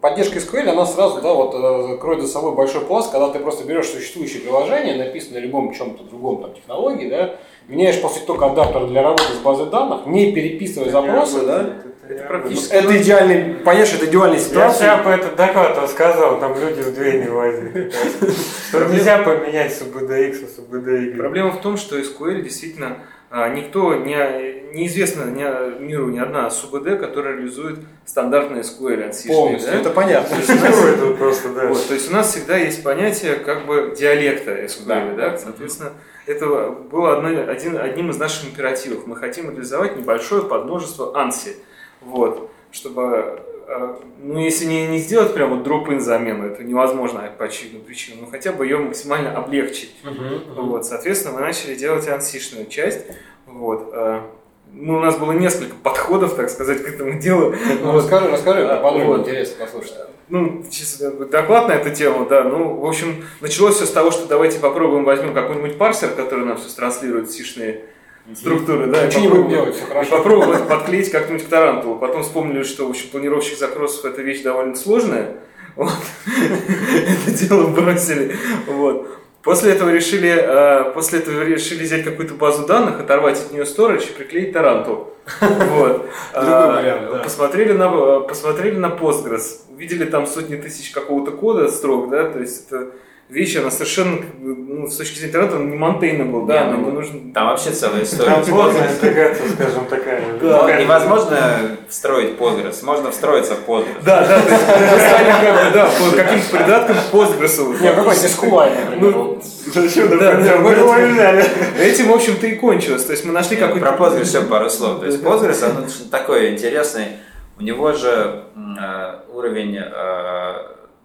поддержка SQL, она сразу, да, вот э, кроет за собой большой пласт, когда ты просто берешь существующее приложение, написанное на любом чем-то другом там, технологии, да, меняешь, по сути, только адаптер для работы с базой данных, не переписывая запросы, да, это практически... Это идеальный, понимаешь, это идеальная ситуация. Я по этот доклад рассказал, там люди в дверь не лазили. Что нельзя поменять СУБДX на СУБДY. Проблема в том, что SQL действительно никто, не, неизвестно ни, миру ни одна СУБД, которая реализует стандартный SQL ансишный. Полностью, да? это понятно. То есть, это просто, да. вот, то есть у нас всегда есть понятие как бы диалекта SQL, да, да? соответственно, это было одно, один, одним из наших императивов. Мы хотим реализовать небольшое подмножество ANSI. Вот, чтобы, ну, если не, не сделать прям вот дроп-ин замену, это невозможно по очевидным причинам, но хотя бы ее максимально облегчить. Uh-huh, uh-huh. Вот, соответственно, мы начали делать ансишную часть. Вот, э, ну, у нас было несколько подходов, так сказать, к этому делу. Ну, расскажи, расскажи, а, подробно, вот. интересно послушать. Ну, доклад на эту тему, да. Ну, в общем, началось все с того, что давайте попробуем возьмем какой-нибудь парсер, который нам все транслирует сишные структуры, да, не будем делать, все хорошо. Попробовать подклеить как-нибудь к тарантулу. Потом вспомнили, что, в общем, планировщик запросов это вещь довольно сложная. Вот. Это дело бросили. Вот. После этого решили, э, после этого решили взять какую-то базу данных, оторвать от нее storage и приклеить тарантул. Вот. А, посмотрели на, посмотрели на Postgres, увидели там сотни тысяч какого-то кода строк, да, то есть это вещь, она совершенно, ну, с точки зрения интернета, не maintainable, да, нам не нужно... Там вообще целая история. Там сложная интеграция, скажем, такая. Да. Ну, невозможно встроить Postgres, можно встроиться в Postgres. Да, да, то есть мы бы, да, по каким-то придаткам к Postgres. Не, какой SQL, Ну, зачем, да, да, Этим, в общем-то, и кончилось. То есть мы нашли какой-то... Про Postgres еще пару слов. То есть Postgres, он такой интересный, у него же э, уровень, э,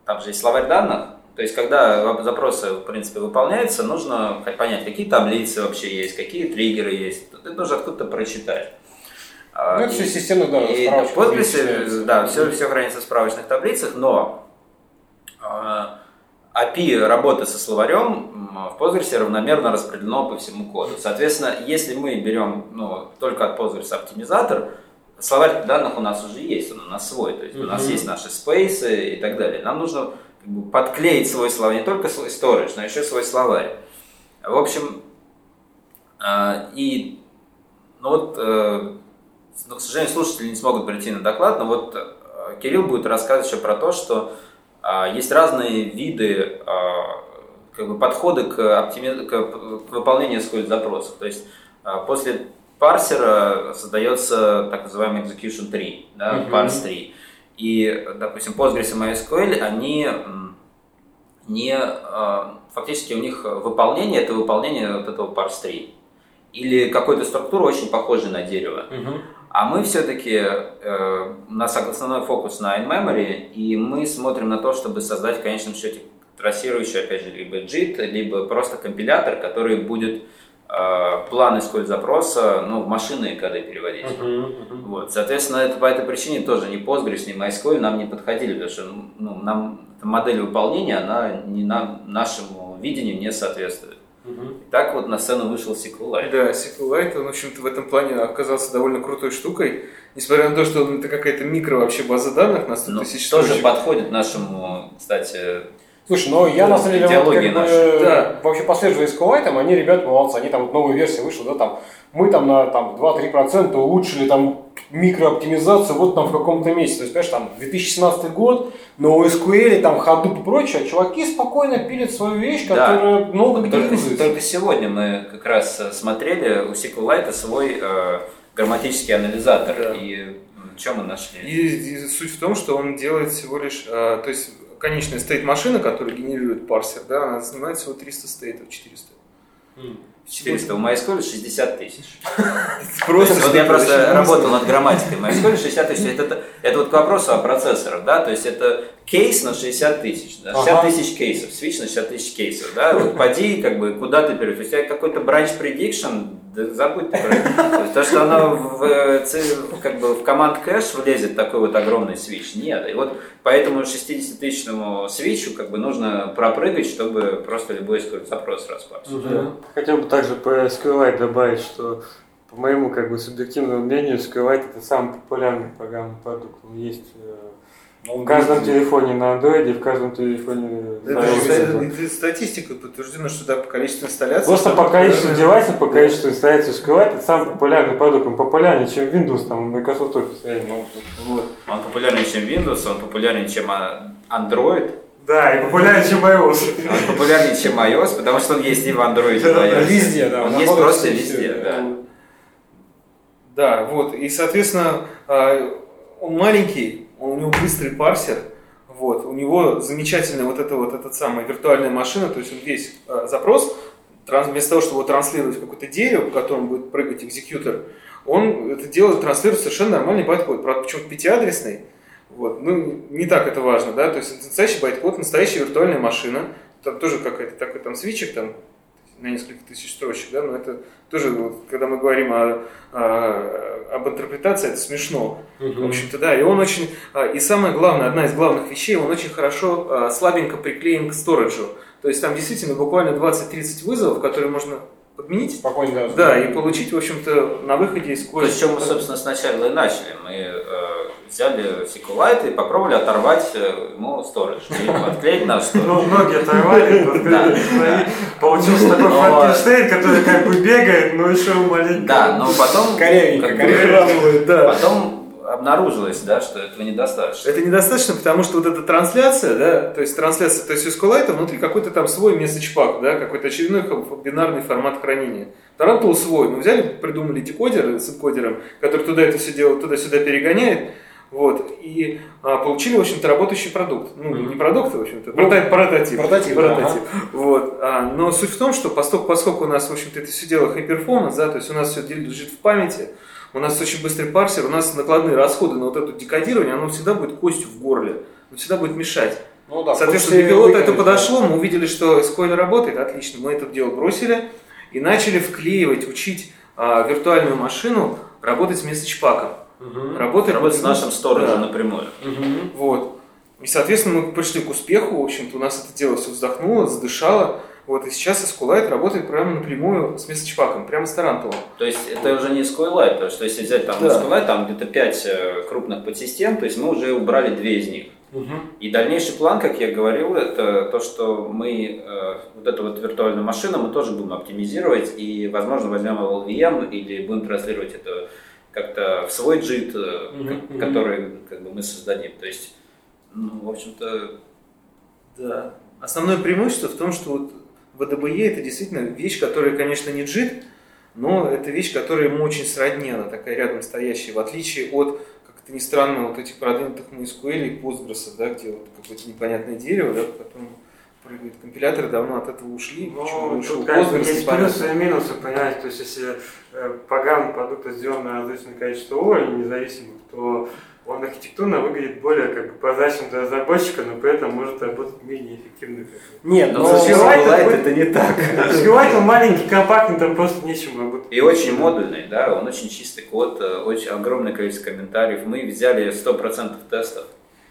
там же есть словарь данных, то есть, когда запросы, в принципе, выполняются, нужно понять, какие таблицы вообще есть, какие триггеры есть. Это нужно откуда-то прочитать. Ну, это все системно, да, и в подписи, да, все, все хранится в справочных таблицах, но API а работы со словарем в Postgres равномерно распределено по всему коду. Соответственно, если мы берем ну, только от Postgres оптимизатор, словарь данных у нас уже есть, он у нас свой, то есть mm-hmm. у нас есть наши спейсы и так далее. Нам нужно подклеить свой словарь, не только свой storage, но еще свой словарь. В общем, а, и, ну вот, э, ну, к сожалению, слушатели не смогут прийти на доклад, но вот э, Кирилл будет рассказывать еще про то, что а, есть разные виды а, как бы подходы к, оптими... к выполнению SQL запросов. То есть после парсера создается так называемый execution tree, да, uh-huh. parse tree. И, допустим, Postgres и MySQL, они не, а, фактически у них выполнение, это выполнение вот этого parse. Или какой-то структуры очень похожей на дерево. Угу. А мы все-таки, э, у нас основной фокус на in-memory, и мы смотрим на то, чтобы создать в конечном счете трассирующий, опять же, либо JIT, либо просто компилятор, который будет Э, план SQL запроса ну, в машинные коды переводить. Uh-huh, uh-huh. Вот. Соответственно, это по этой причине тоже ни Postgres, ни MySQL нам не подходили, потому что ну, нам модель выполнения, она не на, нашему видению не соответствует. Uh-huh. И так вот на сцену вышел SQLite. Да, SQLite, он, в общем-то, в этом плане оказался довольно крутой штукой. Несмотря на то, что это какая-то микро вообще база данных на 100 ну, тысяч Тоже подходит нашему, кстати, Слушай, ну я на самом деле вот, как бы, да. вообще последовательно SQLite, там, они ребята молодцы, они там вот новая версия вышла, да, там, мы там на там, 2-3% улучшили там микрооптимизацию вот там в каком-то месяце. То есть, понимаешь, там 2017 год, но у SQL, там Hadoop и прочее, чуваки спокойно пилят свою вещь, которая да. много где только, только сегодня мы как раз э, смотрели у SQLite свой э, грамматический анализатор. Да. И что мы нашли? И, и суть в том, что он делает всего лишь, э, то есть конечная стейт-машина, которая генерирует парсер, да, она занимает всего 300 стейтов, 400. 400. В MySQL 60 тысяч. Просто Вот я просто работал над грамматикой. MySQL 60 тысяч. Это, это, это вот к вопросу о процессорах, да, то есть это кейс на 60 тысяч, да, 60 Ага. тысяч кейсов, свич на 60 тысяч кейсов, да, вот поди, как бы, куда ты перейдешь, у тебя какой-то branch prediction, да забудь ты про это. То что оно в, э, как бы в команд кэш влезет такой вот огромный свич, нет. И вот поэтому 60-тысячному свичу как бы нужно пропрыгать, чтобы просто любой запрос распался. Да. Хотел бы также по SQLite добавить, что по моему как бы субъективному мнению, SQLite это самый популярный программный продукт. Он есть э, Ну, в каждом телефоне на Android, в каждом телефоне Это это статистика подтверждено, что да, по количеству инсталляций. Просто по количеству девайсов, по количеству инсталляций SQLite это самый популярный продукт. Он популярнее, чем Windows, там, Microsoft Office. реально. Вот. Он популярнее, чем Windows, он популярнее, чем а, Android, Да, и популярнее, чем iOS. он популярнее, чем iOS, потому что он есть и в Android, и в iOS. Везде, да. Он есть просто везде, везде, да. Да, вот. И, соответственно, а, он маленький, он- у него быстрый парсер, вот. У него замечательная вот эта вот эта самая виртуальная машина, то есть он весь а, запрос, транс- вместо того, чтобы его транслировать в какое-то дерево, по которому будет прыгать executor, он это делает, транслирует совершенно нормальный байткод, правда, почему-то пятиадресный, вот. Ну, не так это важно, да, то есть настоящий байткод, настоящая виртуальная машина, там тоже какой-то такой там switch ик, там на несколько тысяч строчек, да, но это тоже, вот, когда мы говорим о, о- об интерпретации, это смешно. В общем-то, да, и он очень, а, и самое главное, одна из главных вещей, он очень хорошо, а, слабенько приклеен к storage у. То есть там действительно буквально 20-30 вызовов, которые можно подменить, Спокойно, да, и получить, в общем-то, на выходе из То есть, с чем мы, собственно, сначала и начали. Мы э, взяли SQLite и попробовали оторвать э, ему и подклеить наш storage. Ну, многие оторвали, получился такой Франкенштейн, который как бы бегает, но еще маленький. Да, но потом... Корявенько, корявенько. да. Потом обнаружилось, да, что этого недостаточно. Это недостаточно, потому что вот эта трансляция, да, то есть трансляция, то есть SQLite внутри какой-то там свой message pack, да, какой-то очередной бинарный формат хранения. Тарантул свой. Мы взяли, придумали декодер с энкодером, который туда это все дело, туда-сюда перегоняет, вот, и а, получили, в общем-то, работающий продукт. Ну, не продукт, в общем-то, прото- прототип. прототип, да, Прототип. Вот. А, но суть в том, что поскольку, поскольку у нас, в общем-то, это все дело high performance, да, то есть у нас все лежит в памяти, у нас очень быстрый парсер, у нас накладные расходы на вот это декодирование, оно всегда будет костью в горле, оно всегда будет мешать. Ну да, Соответственно, для пилота это подошло, мы увидели, что SQL работает, отлично, мы это дело бросили и начали вклеивать, учить а, виртуальную машину работать с месседж-паком. Работать, Работать с нашим сториджем да. напрямую. Вот. И, соответственно, мы пришли к успеху, в общем-то, у нас это дело все вздохнуло, задышало. Вот, и сейчас SQLite работает прямо напрямую с месседж-паком, прямо с Тарантулом. То есть это уже не SQLite, потому что если взять там Да. SQLite, там где-то 5 крупных подсистем, то есть мы уже убрали две из них. И дальнейший план, как я говорил, это то, что мы э, вот эту вот виртуальную машину мы тоже будем оптимизировать и, возможно, возьмем LLVM или будем транслировать это как-то в свой э, ко- мгм. который как бы мы создадим. То есть, ну, в общем-то, Да. Основное преимущество в том, что вот VDBE это действительно вещь, которая, конечно, не JIT, но это вещь, которая ему очень сродни, она такая рядом стоящая, в отличие от, как это ни странно, вот этих продвинутых MySQL и Postgres, да, где вот какое-то непонятное дерево, да, по которому прыгают компиляторы, давно от этого ушли, почему Ну, ушел? тут, конечно, Postgres, есть плюсы и минусы, понимаете, то есть если э, программный продукт сделан на различное количество уровней независимых, то он архитектурно выглядит более как прозрачным для разработчика, но при этом может работать менее эффективно. Нет, но с SQLite SQLite будет- это не так. SQLite он маленький, компактный, там просто нечем работать. И очень модульный, да, он очень чистый код, э, очень огромное количество комментариев. Мы взяли 100% тестов.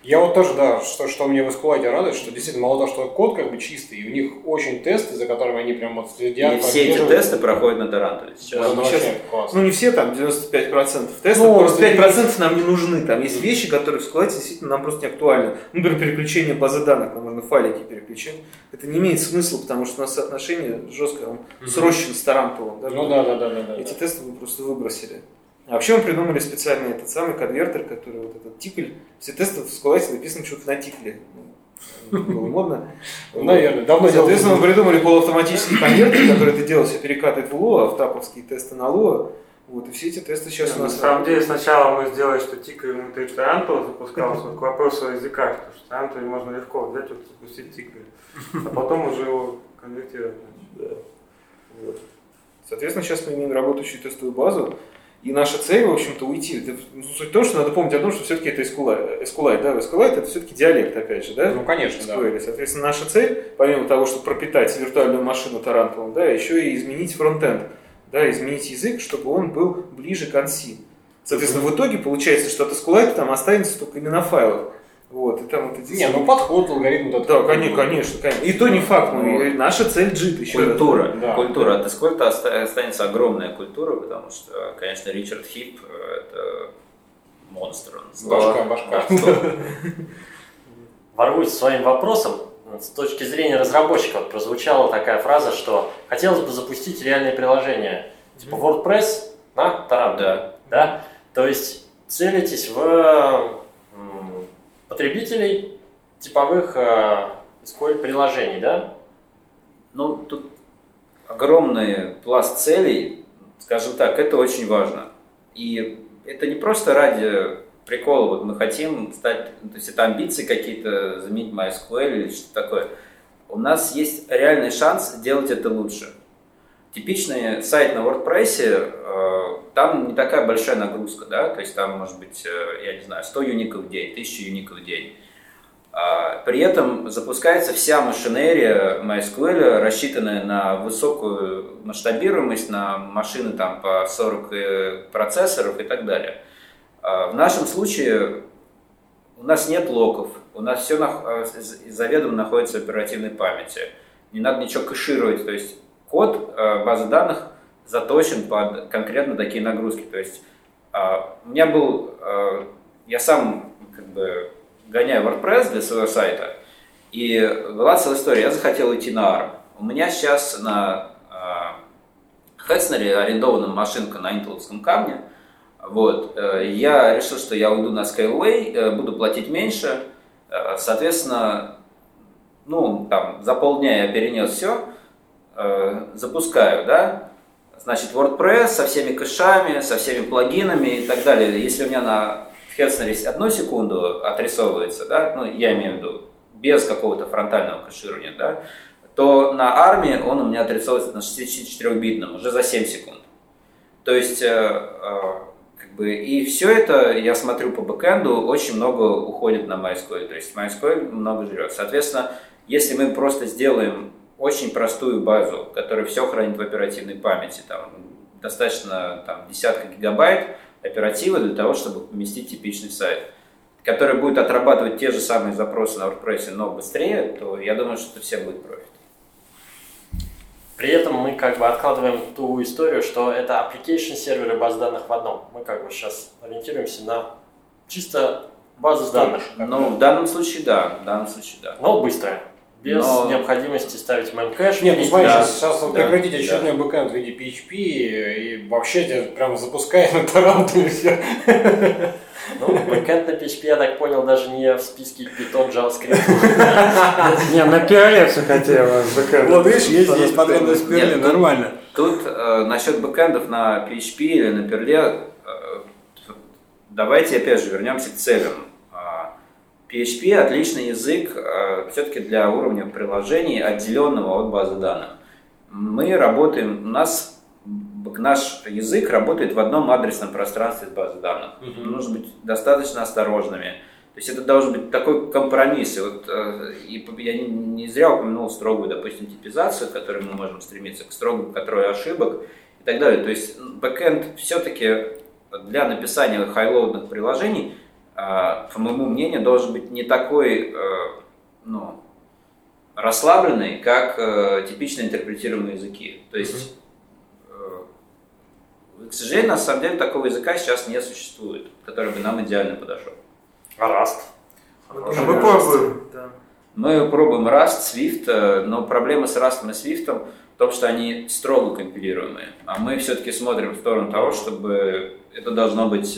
Я вот тоже, да, что, что мне в SQLite радует, что действительно мало того, что код как бы чистый, и у них очень тесты, за которыми они прям вот следят, И все эти тесты проходят на Тарантуле сейчас. Да, ну, сейчас- классно. Ну, не все там, 95% тестов, Ну, просто если 5% нам не нужны. Там есть вещи, которые в SQLite действительно нам просто не актуальны. Ну, Например, переключение базы данных, нам нужно файлики переключать. Это не имеет смысла, потому что у нас соотношение жесткое, он срощен с тарантулом. да. Ну да, да, да, да, да. Эти тесты мы просто выбросили. А вообще мы придумали специальный этот самый конвертер, который вот этот Tcl. Все тесты в SQLite написано что-то на Tcl. Ну, Было модно. Ну, наверное, давно Соответственно, делал. мы придумали полуавтоматический конвертер, который это дело все перекатывает в Lua, в TAP овские тесты на Lua. Вот, и все эти тесты сейчас у на нас... самом деле сначала мы сделали, что Tcl внутри Тарантула запускался вот к вопросу о языках, потому что Тарантуле можно легко взять вот запустить тикай, а потом уже его конвертировать. Да. Вот. Соответственно, сейчас мы имеем работающую тестовую базу, и наша цель, в общем-то, уйти. Это, ну, суть в том, что надо помнить о том, что все-таки это SQLite, SQLite, да, SQLite это все-таки диалект, опять же, да? Ну, конечно, да. SQL. Соответственно, наша цель, помимо того, чтобы пропитать виртуальную машину тарантулом, да, еще и изменить фронтенд, да, изменить язык, чтобы он был ближе к ANSI. Соответственно, в итоге получается, что от SQLite там останется только имена файлов. Вот, и там вот эти... Не, ну подход, алгоритм. Да, этот. конечно, конечно, конечно. И то не факт, мы, наша цель JIT еще. Культура. Да. Культура. От Эскольта оста- останется огромная культура, потому что, конечно, Ричард Хип э, это монстр. Он Башка, башка. Да, что- ворвусь своим вопросом. С точки зрения разработчика вот прозвучала такая фраза, что хотелось бы запустить реальное приложение, типа WordPress на Taranto. Да. Да? То есть целитесь в потребителей типовых э, приложений, да? Ну, тут огромный пласт целей, скажем так, это очень важно. И это не просто ради прикола, вот мы хотим стать, ну, то есть это амбиции какие-то, заменить MySQL или что-то такое. У нас есть реальный шанс сделать это лучше. Типичный сайт на WordPress, э, там не такая большая нагрузка, да, то есть там может быть, э, я не знаю, 100 юников в день, 1000 юников в день. А, При этом запускается вся машинерия MySQL, рассчитанная на высокую масштабируемость, на машины там, по 40 э, процессоров и так далее. А, В нашем случае у нас нет локов, у нас все заведомо находится в оперативной памяти. Не надо ничего кэшировать, то есть код э, базы данных заточен под конкретно такие нагрузки. То есть а, у меня был, э, я сам как бы гоняю WordPress для своего сайта, и была целая история, я захотел идти на ARM. У меня сейчас на Хеснере арендована машинка на интеловском камне, вот, э, я решил, что я уйду на Skyway, э, буду платить меньше, Э, соответственно, ну, там, за полдня я перенес все, запускаю, да, значит, WordPress со всеми кэшами, со всеми плагинами и так далее. Если у меня на Хеснере одну секунду отрисовывается, да, ну, я имею в виду, без какого-то фронтального кэширования, да, то на армии он у меня отрисовывается на 64-битном уже за 7 секунд. То есть, э, э, как бы, и все это, я смотрю по бэкэнду, очень много уходит на MySQL, то есть MySQL много жрет. Соответственно, если мы просто сделаем очень простую базу, которая все хранит в оперативной памяти, там, достаточно там, десятка гигабайт оперативы для того, чтобы поместить типичный сайт, который будет отрабатывать те же самые запросы на WordPress, но быстрее, то я думаю, что это все будет профит. При этом мы как бы откладываем ту историю, что это application серверы баз данных в одном. Мы как бы сейчас ориентируемся на чисто базу данных, Ну, в данном случае да, в данном случае да. но быстрая. Без Но- необходимости ставить memcache. Нет, ну смотри, Да, сейчас, да, прекратите да. очередной бэкэнд в виде PHP и, и вообще тебя прям запускай на Tarantool е все. Ну, бэкэнд на PHP, я так понял, даже не в списке Python, JavaScript. Не, на пиале все хотела бэкэнд. Вот видишь, есть, есть потребность в тут- нормально. Тут э, насчет бэкэндов на PHP или на Perl, э, давайте опять же вернемся к целям. PHP отличный язык все-таки для уровня приложений, отделенного от базы данных. Мы работаем, у нас наш язык работает в одном адресном пространстве с базой данных. Нужно быть достаточно осторожными. То есть это должен быть такой компромисс. И, вот, э, и я не, не зря упомянул строгую, допустим, типизацию, к которой мы можем стремиться, к строгому контролю ошибок и так далее. То есть бэкэнд все-таки для написания хайлоудных приложений, по моему мнению, должен быть не такой э, ну, расслабленный, как э, типично интерпретируемые языки. То есть, э, к сожалению, на самом деле такого языка сейчас не существует, который бы нам идеально подошел. А Rust. А мы пробуем. Да. Мы пробуем Rust, Swift, но проблема с Rust и Swift в том, что они строго компилируемые. А мы все-таки смотрим в сторону того, чтобы это должно быть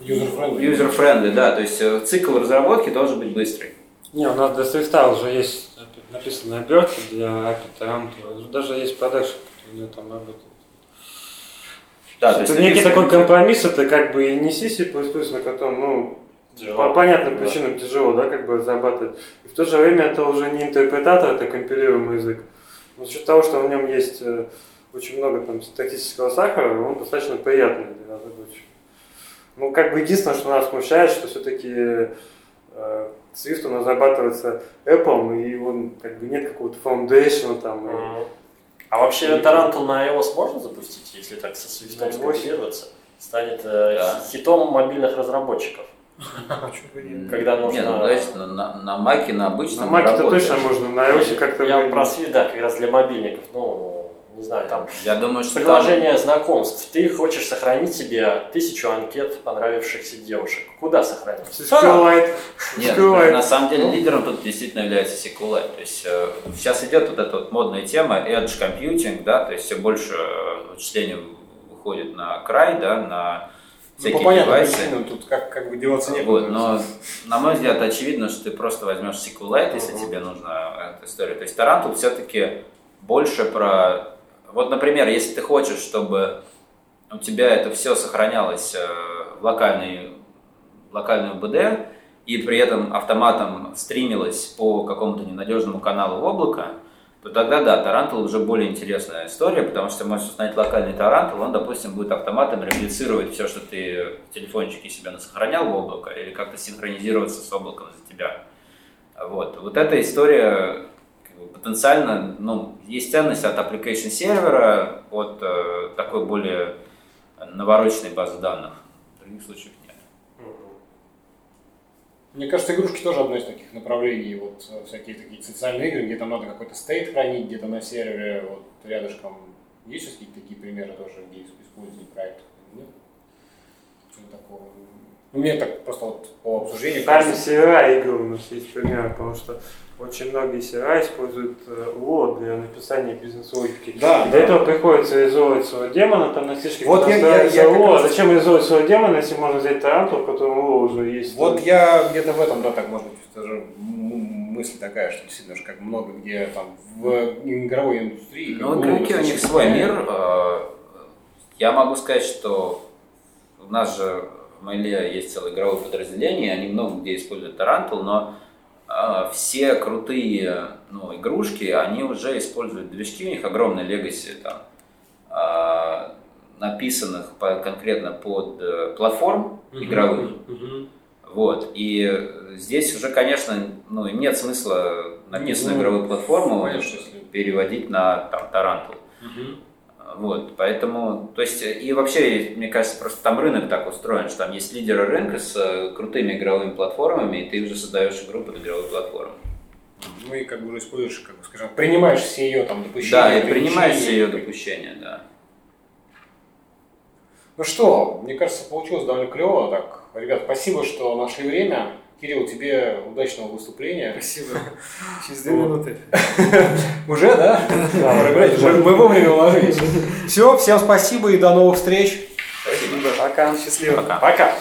User-friendly. user-friendly, да, то есть э, цикл разработки должен быть быстрый. Не, у нас для свифта уже есть написанная обертка для API. Даже есть продакшн, который у него там работает. Да, это то есть некий если- такой компромисс, это как бы и не C, на котором, ну, Тяжело. по понятным Да. причинам тяжело, да, как бы зарабатывать. И в то же время это уже не интерпретатор, это компилируемый язык. Но за счет того, что в нем есть э, очень много там статистического сахара, он достаточно приятный для разработчиков. Ну, как бы единственное, что нас смущает, что все-таки э, Swift у нас зарабатывается Apple, и он как бы нет какого-то foundation там. и- Мгм. А вообще Tarantul на iOS можно запустить, если так со Swift На iOS? скомпилироваться? Станет э, Да. хитом мобильных разработчиков. Когда нужно... Не, ну, знаешь, на, на, на Маке, на На обычном Маке-то работает. точно можно, на iOS как-то... Я про Swift, да, как раз для мобильников. Ну, не знаю, там Я думаю, что там- приложение знакомств. Ты хочешь сохранить себе тысячу анкет понравившихся девушек. Куда сохранить? SQLite. Нет, на самом деле лидером тут действительно является SQLite. То есть э, сейчас идет вот эта вот модная тема Edge Computing, да, то есть все больше э, вычислений выходит на край, да, на Ну, всякие по понятным девайсы. причинам тут как, как бы деваться некуда. Вот, но, на мой взгляд, очевидно, что ты просто возьмешь SQLite, если тебе нужна эта история. То есть Таран тут все-таки больше про... Вот, например, если ты хочешь, чтобы у тебя это все сохранялось э, в локальной, в локальной БД, и при этом автоматом стримилось по какому-то ненадежному каналу в облако, то тогда да, Tarantool уже более интересная история, потому что ты можешь установить локальный Tarantool, он, допустим, будет автоматом реплицировать все, что ты в телефончике себе сохранял в облако, или как-то синхронизироваться с облаком за тебя. Вот, вот эта история потенциально, ну, есть ценность от application сервера, от э, такой более навороченной базы данных. В других случаях нет. Мне кажется, игрушки тоже одно из таких направлений. Вот э, всякие такие социальные игры, где там надо какой-то state хранить, где-то на сервере, вот рядышком. Есть какие-то такие примеры тоже, где использование проектов? Нет? Чего такого? Ну, мне так просто вот по обсуждению Сами кажется, сервера игр у нас есть пример, потому что очень многие сервера используют э, Lua для написания бизнес-логики. Да, И да. Для этого приходится реализовывать своего демона, там на слишком Вот я- я- я Lua. раз- Зачем реализовывать своего демона, если можно взять Tarantool, в котором Lua уже есть? Вот я где-то в этом, да, так может быть, тоже м- мысль такая, что действительно же как много где там в игровой индустрии. Ну, игроки, у них свой мир. Э, Я могу сказать, что у нас же Mail е есть целое игровое подразделение, они много где используют Tarantool, но э, все крутые ну, игрушки, они уже используют движки, у них огромная legacy там, э, написанных по- конкретно под э, платформ игровых. Мгм. Вот. И здесь уже, конечно, ну, нет смысла написанную ну, игровую платформу если- переводить на там, Tarantool. Мгм. Вот, поэтому, то есть, и вообще, мне кажется, просто там рынок так устроен, что там есть лидеры рынка с э, крутыми игровыми платформами, и ты уже создаешь игру под игровую платформу. Ну и как бы уже используешь, как бы скажем, принимаешь все ее там допущения. Да, и принимаешь все ее ограничения. допущения, да. Ну что, мне кажется, получилось довольно клево. Так, ребят, спасибо, что нашли время. Кирилл, тебе удачного выступления. Спасибо. Через две минуты. Уже, да? Мы, вовремя уложились. Все, всем спасибо и до новых встреч. Спасибо. Пока. Счастливо. Пока!